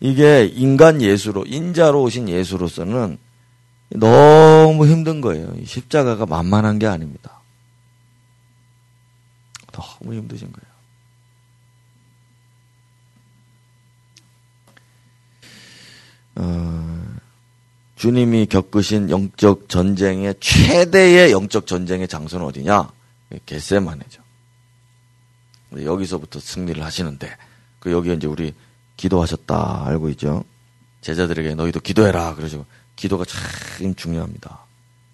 이게 인간 예수로 인자로 오신 예수로서는 너무 힘든 거예요. 십자가가 만만한 게 아닙니다. 너무 힘드신 거예요. 어, 주님이 겪으신 영적 전쟁의 최대의 영적 전쟁의 장소는 어디냐? 겟세마네죠. 여기서부터 승리를 하시는데 그 여기 이제 우리 기도하셨다 알고 있죠. 제자들에게 너희도 기도해라 그러시고 기도가 참 중요합니다.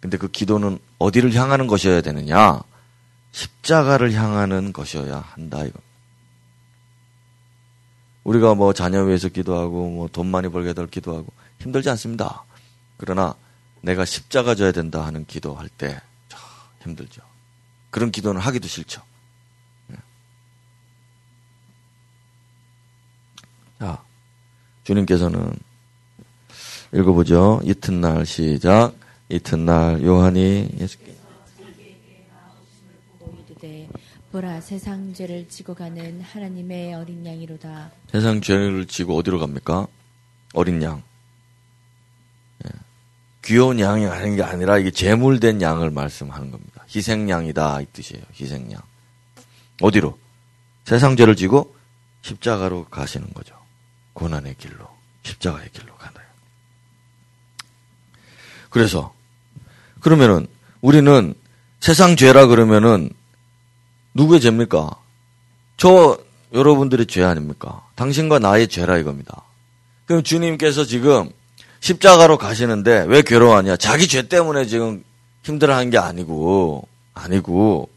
근데 그 기도는 어디를 향하는 것이어야 되느냐? 십자가를 향하는 것이어야 한다 이거. 우리가 뭐 자녀 위해서 기도하고 뭐 돈 많이 벌게 해달 기도하고 힘들지 않습니다. 그러나 내가 십자가 져야 된다 하는 기도할 때 힘들죠. 그런 기도는 하기도 싫죠. 네. 자, 주님께서는 읽어보죠. 이튿날 시작. 이튿날 요한이 예수께 보라 세상 죄를 지고 가는 하나님의 어린 양이로다. 세상 죄를 지고 어디로 갑니까? 어린 양. 예. 귀여운 양이 아닌 게 아니라 이게 제물된 양을 말씀하는 겁니다. 희생양이다 이 뜻이에요. 희생양. 어디로? 세상 죄를 지고 십자가로 가시는 거죠. 고난의 길로, 십자가의 길로 가다. 그래서 그러면은 우리는 세상 죄라 그러면은 누구의 죄입니까? 저 여러분들의 죄 아닙니까? 당신과 나의 죄라 이겁니다. 그럼 주님께서 지금 십자가로 가시는데 왜 괴로워하냐? 자기 죄 때문에 지금 힘들어하는 게 아니고 아니고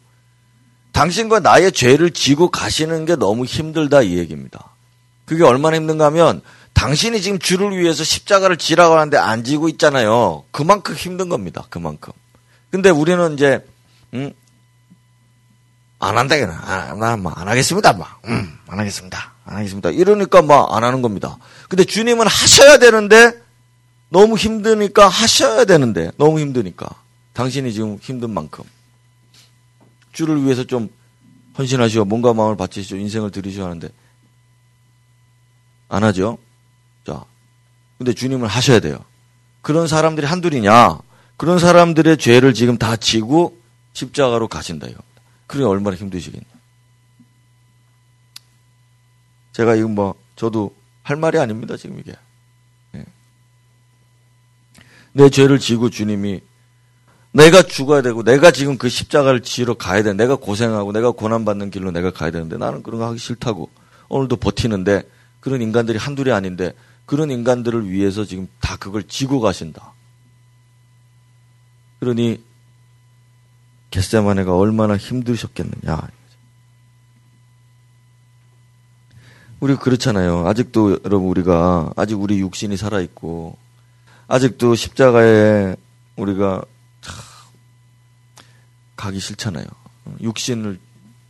당신과 나의 죄를 지고 가시는 게 너무 힘들다 이 얘기입니다. 그게 얼마나 힘든가 하면 당신이 지금 주를 위해서 십자가를 지라고 하는데 안 지고 있잖아요. 그만큼 힘든 겁니다. 그만큼. 근데 우리는 이제 음, 안 한다기는 아, 나안 뭐 하겠습니다. 막, 음, 안 하겠습니다. 안 하겠습니다. 이러니까 막 안 하는 겁니다. 근데 주님은 하셔야 되는데 너무 힘드니까 하셔야 되는데 너무 힘드니까 당신이 지금 힘든 만큼 주를 위해서 좀 헌신하시고 뭔가 마음을 바치시고 인생을 들이셔야 하는데 안 하죠. 자, 근데 주님을 하셔야 돼요. 그런 사람들이 한둘이냐? 그런 사람들의 죄를 지금 다 지고 십자가로 가신다 이겁니다. 그게 얼마나 힘드시겠냐. 제가 이건 뭐 저도 할 말이 아닙니다 지금 이게. 네. 내 죄를 지고 주님이 내가 죽어야 되고 내가 지금 그 십자가를 지러 가야 돼. 내가 고생하고 내가 고난받는 길로 내가 가야 되는데 나는 그런 거 하기 싫다고 오늘도 버티는데 그런 인간들이 한둘이 아닌데 그런 인간들을 위해서 지금 다 그걸 지고 가신다. 그러니 겟세마네가 얼마나 힘드셨겠느냐. 우리 그렇잖아요. 아직도 여러분 우리가 아직 우리 육신이 살아 있고 아직도 십자가에 우리가 가기 싫잖아요. 육신을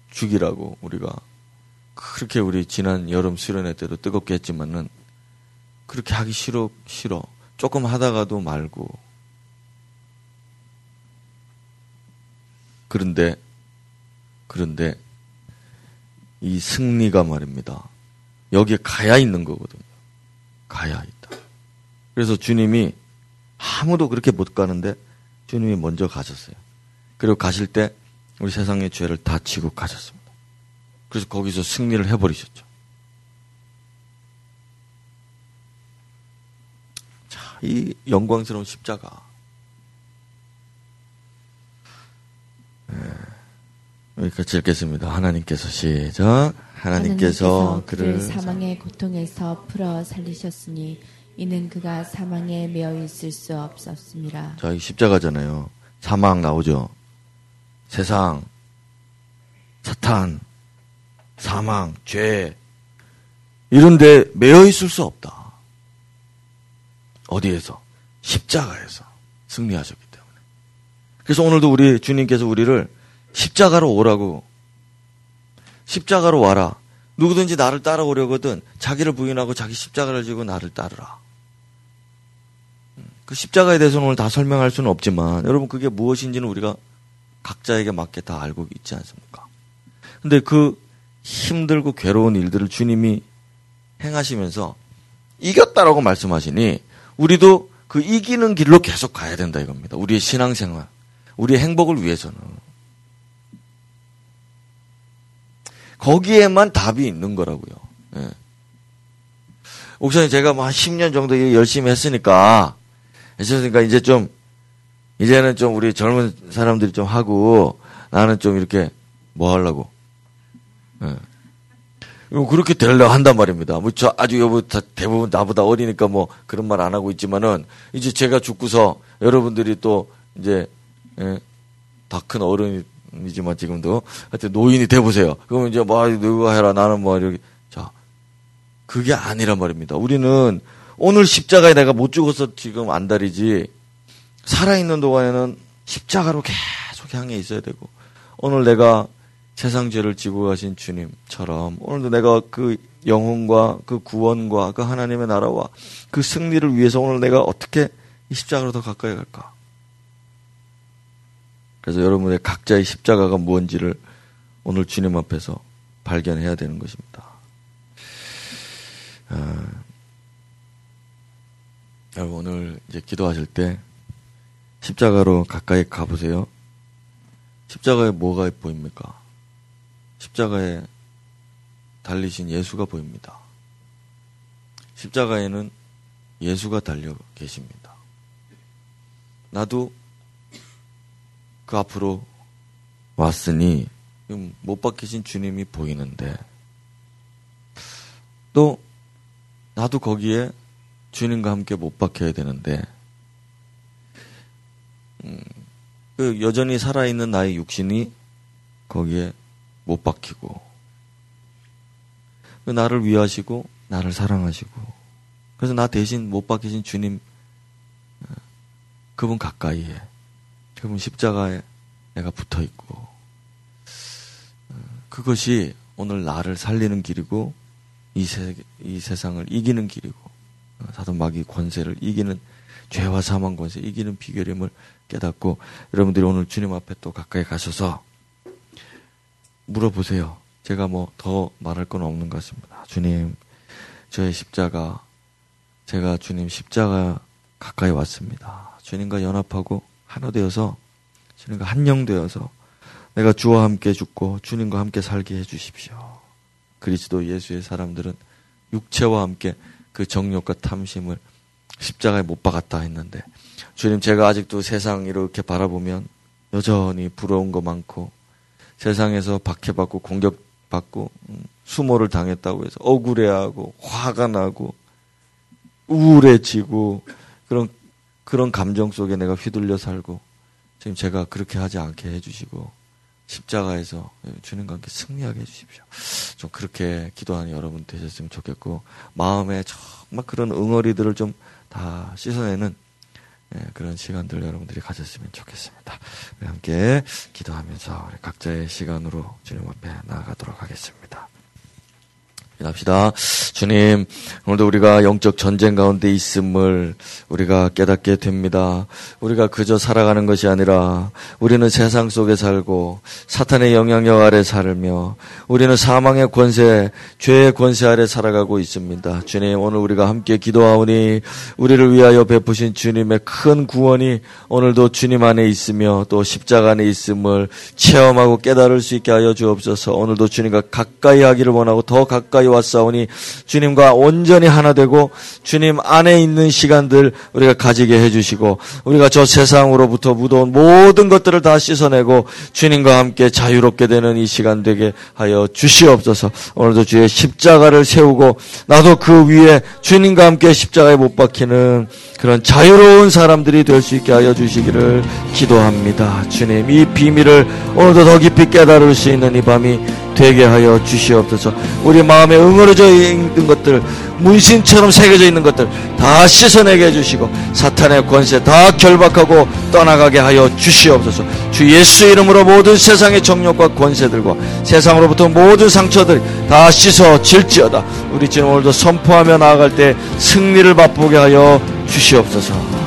죽이라고 우리가 그렇게 우리 지난 여름 수련회 때도 뜨겁게 했지만은 그렇게 하기 싫어 싫어 조금 하다가도 말고 그런데 그런데 이 승리가 말입니다. 여기에 가야 있는 거거든요. 가야 있다. 그래서 주님이 아무도 그렇게 못 가는데 주님이 먼저 가셨어요. 그리고 가실 때 우리 세상의 죄를 다 지고 가셨습니다. 그래서 거기서 승리를 해버리셨죠. 자, 이 영광스러운 십자가. 여기까지 읽겠습니다. 하나님께서 시작. 하나님께서 그를 사망의 고통에서 풀어 살리셨으니 이는 그가 사망에 매여 있을 수 없었습니다. 자, 이 십자가잖아요. 사망 나오죠. 세상, 사탄, 사망, 죄 이런데 매여 있을 수 없다. 어디에서? 십자가에서 승리하셨기 때문에. 그래서 오늘도 우리 주님께서 우리를 십자가로 오라고 십자가로 와라. 누구든지 나를 따라오려거든 자기를 부인하고 자기 십자가를 지고 나를 따르라. 그 십자가에 대해서는 오늘 다 설명할 수는 없지만 여러분 그게 무엇인지는 우리가 각자에게 맞게 다 알고 있지 않습니까? 근데 그 힘들고 괴로운 일들을 주님이 행하시면서 이겼다라고 말씀하시니 우리도 그 이기는 길로 계속 가야 된다 이겁니다. 우리의 신앙생활, 우리의 행복을 위해서는. 거기에만 답이 있는 거라고요. 예. 옥션이 제가 뭐 한 10년 정도 열심히 했으니까, 했으니까 이제 좀, 이제는 좀 우리 젊은 사람들이 좀 하고, 나는 좀 이렇게, 뭐 하려고. 예. 그렇게 되려 한단 말입니다. 뭐, 저 아주 여부 대부분 나보다 어리니까 뭐 그런 말 안 하고 있지만은, 이제 제가 죽고서 여러분들이 또 이제, 예, 다큰 어른이 이지만 지금도 하여튼 노인이 돼 보세요. 그러면 이제 뭐 누가 해라 나는 뭐 이렇게 자 그게 아니란 말입니다. 우리는 오늘 십자가에 내가 못 죽어서 지금 안달이지 살아있는 동안에는 십자가로 계속 향해 있어야 되고 오늘 내가 세상 죄를 지고 가신 주님처럼 오늘도 내가 그 영혼과 그 구원과 그 하나님의 나라와 그 승리를 위해서 오늘 내가 어떻게 이 십자가로 더 가까이 갈까? 그래서 여러분의 각자의 십자가가 무엇인지를 오늘 주님 앞에서 발견해야 되는 것입니다. 아, 여러분 오늘 이제 기도하실 때 십자가로 가까이 가보세요. 십자가에 뭐가 보입니까? 십자가에 달리신 예수가 보입니다. 십자가에는 예수가 달려 계십니다. 나도 그 앞으로 왔으니 못 박히신 주님이 보이는데. 또 나도 거기에 주님과 함께 못 박혀야 되는데. 음, 그 여전히 살아있는 나의 육신이 거기에 못 박히고. 그 나를 위하시고 나를 사랑하시고. 그래서 나 대신 못 박히신 주님 어, 그분 가까이에 그분 십자가에 내가 붙어 있고 어, 그것이 오늘 나를 살리는 길이고 이, 세, 이 세상을 이기는 길이고 어, 사돈 마귀 권세를 이기는 죄와 사망 권세 이기는 비결임을 깨닫고 여러분들이 오늘 주님 앞에 또 가까이 가셔서 물어보세요. 제가 뭐 더 말할 건 없는 것 같습니다. 주님, 저의 십자가, 제가 주님 십자가 가까이 왔습니다. 주님과 연합하고 하나 되어서 주님과 한영 되어서 내가 주와 함께 죽고 주님과 함께 살게 해주십시오. 그리스도 예수의 사람들은 육체와 함께 그 정욕과 탐심을 십자가에 못 박았다 했는데 주님 제가 아직도 세상 이렇게 바라보면 여전히 부러운 거 많고 세상에서 박해받고 공격받고 음, 수모를 당했다고 해서 억울해하고 화가 나고 우울해지고 그런 그런 감정 속에 내가 휘둘려 살고 지금 제가 그렇게 하지 않게 해주시고 십자가에서 주님과 함께 승리하게 해주십시오. 좀 그렇게 기도하는 여러분 되셨으면 좋겠고 마음에 정말 그런 응어리들을 좀 다 씻어내는 예, 그런 시간들 여러분들이 가졌으면 좋겠습니다. 함께 기도하면서 각자의 시간으로 주님 앞에 나아가도록 하겠습니다. 합시다. 주님, 오늘도 우리가 영적 전쟁 가운데 있음을 우리가 깨닫게 됩니다. 우리가 그저 살아가는 것이 아니라 우리는 세상 속에 살고 사탄의 영향력 아래 살며 우리는 사망의 권세, 죄의 권세 아래 살아가고 있습니다. 주님, 오늘 우리가 함께 기도하오니 우리를 위하여 베푸신 주님의 큰 구원이 오늘도 주님 안에 있으며 또 십자가 안에 있음을 체험하고 깨달을 수 있게 하여 주옵소서. 오늘도 주님과 가까이 하기를 원하고 더 가까이 왔사오니 주님과 온전히 하나 되고 주님 안에 있는 시간들 우리가 가지게 해주시고 우리가 저 세상으로부터 묻어온 모든 것들을 다 씻어내고 주님과 함께 자유롭게 되는 이 시간 되게 하여 주시옵소서 오늘도 주의 십자가를 세우고 나도 그 위에 주님과 함께 십자가에 못 박히는 그런 자유로운 사람들이 될 수 있게 하여 주시기를 기도합니다. 주님, 이 비밀을 오늘도 더 깊이 깨달을 수 있는 이 밤이 되게 하여 주시옵소서. 우리 마음에 응어려져 있는 것들, 문신처럼 새겨져 있는 것들 다 씻어내게 해주시고 사탄의 권세 다 결박하고 떠나가게 하여 주시옵소서. 주 예수 이름으로 모든 세상의 정욕과 권세들과 세상으로부터 모든 상처들 다 씻어질지어다. 우리 지금 오늘도 선포하며 나아갈 때 승리를 맛보게 하여 주시옵소서.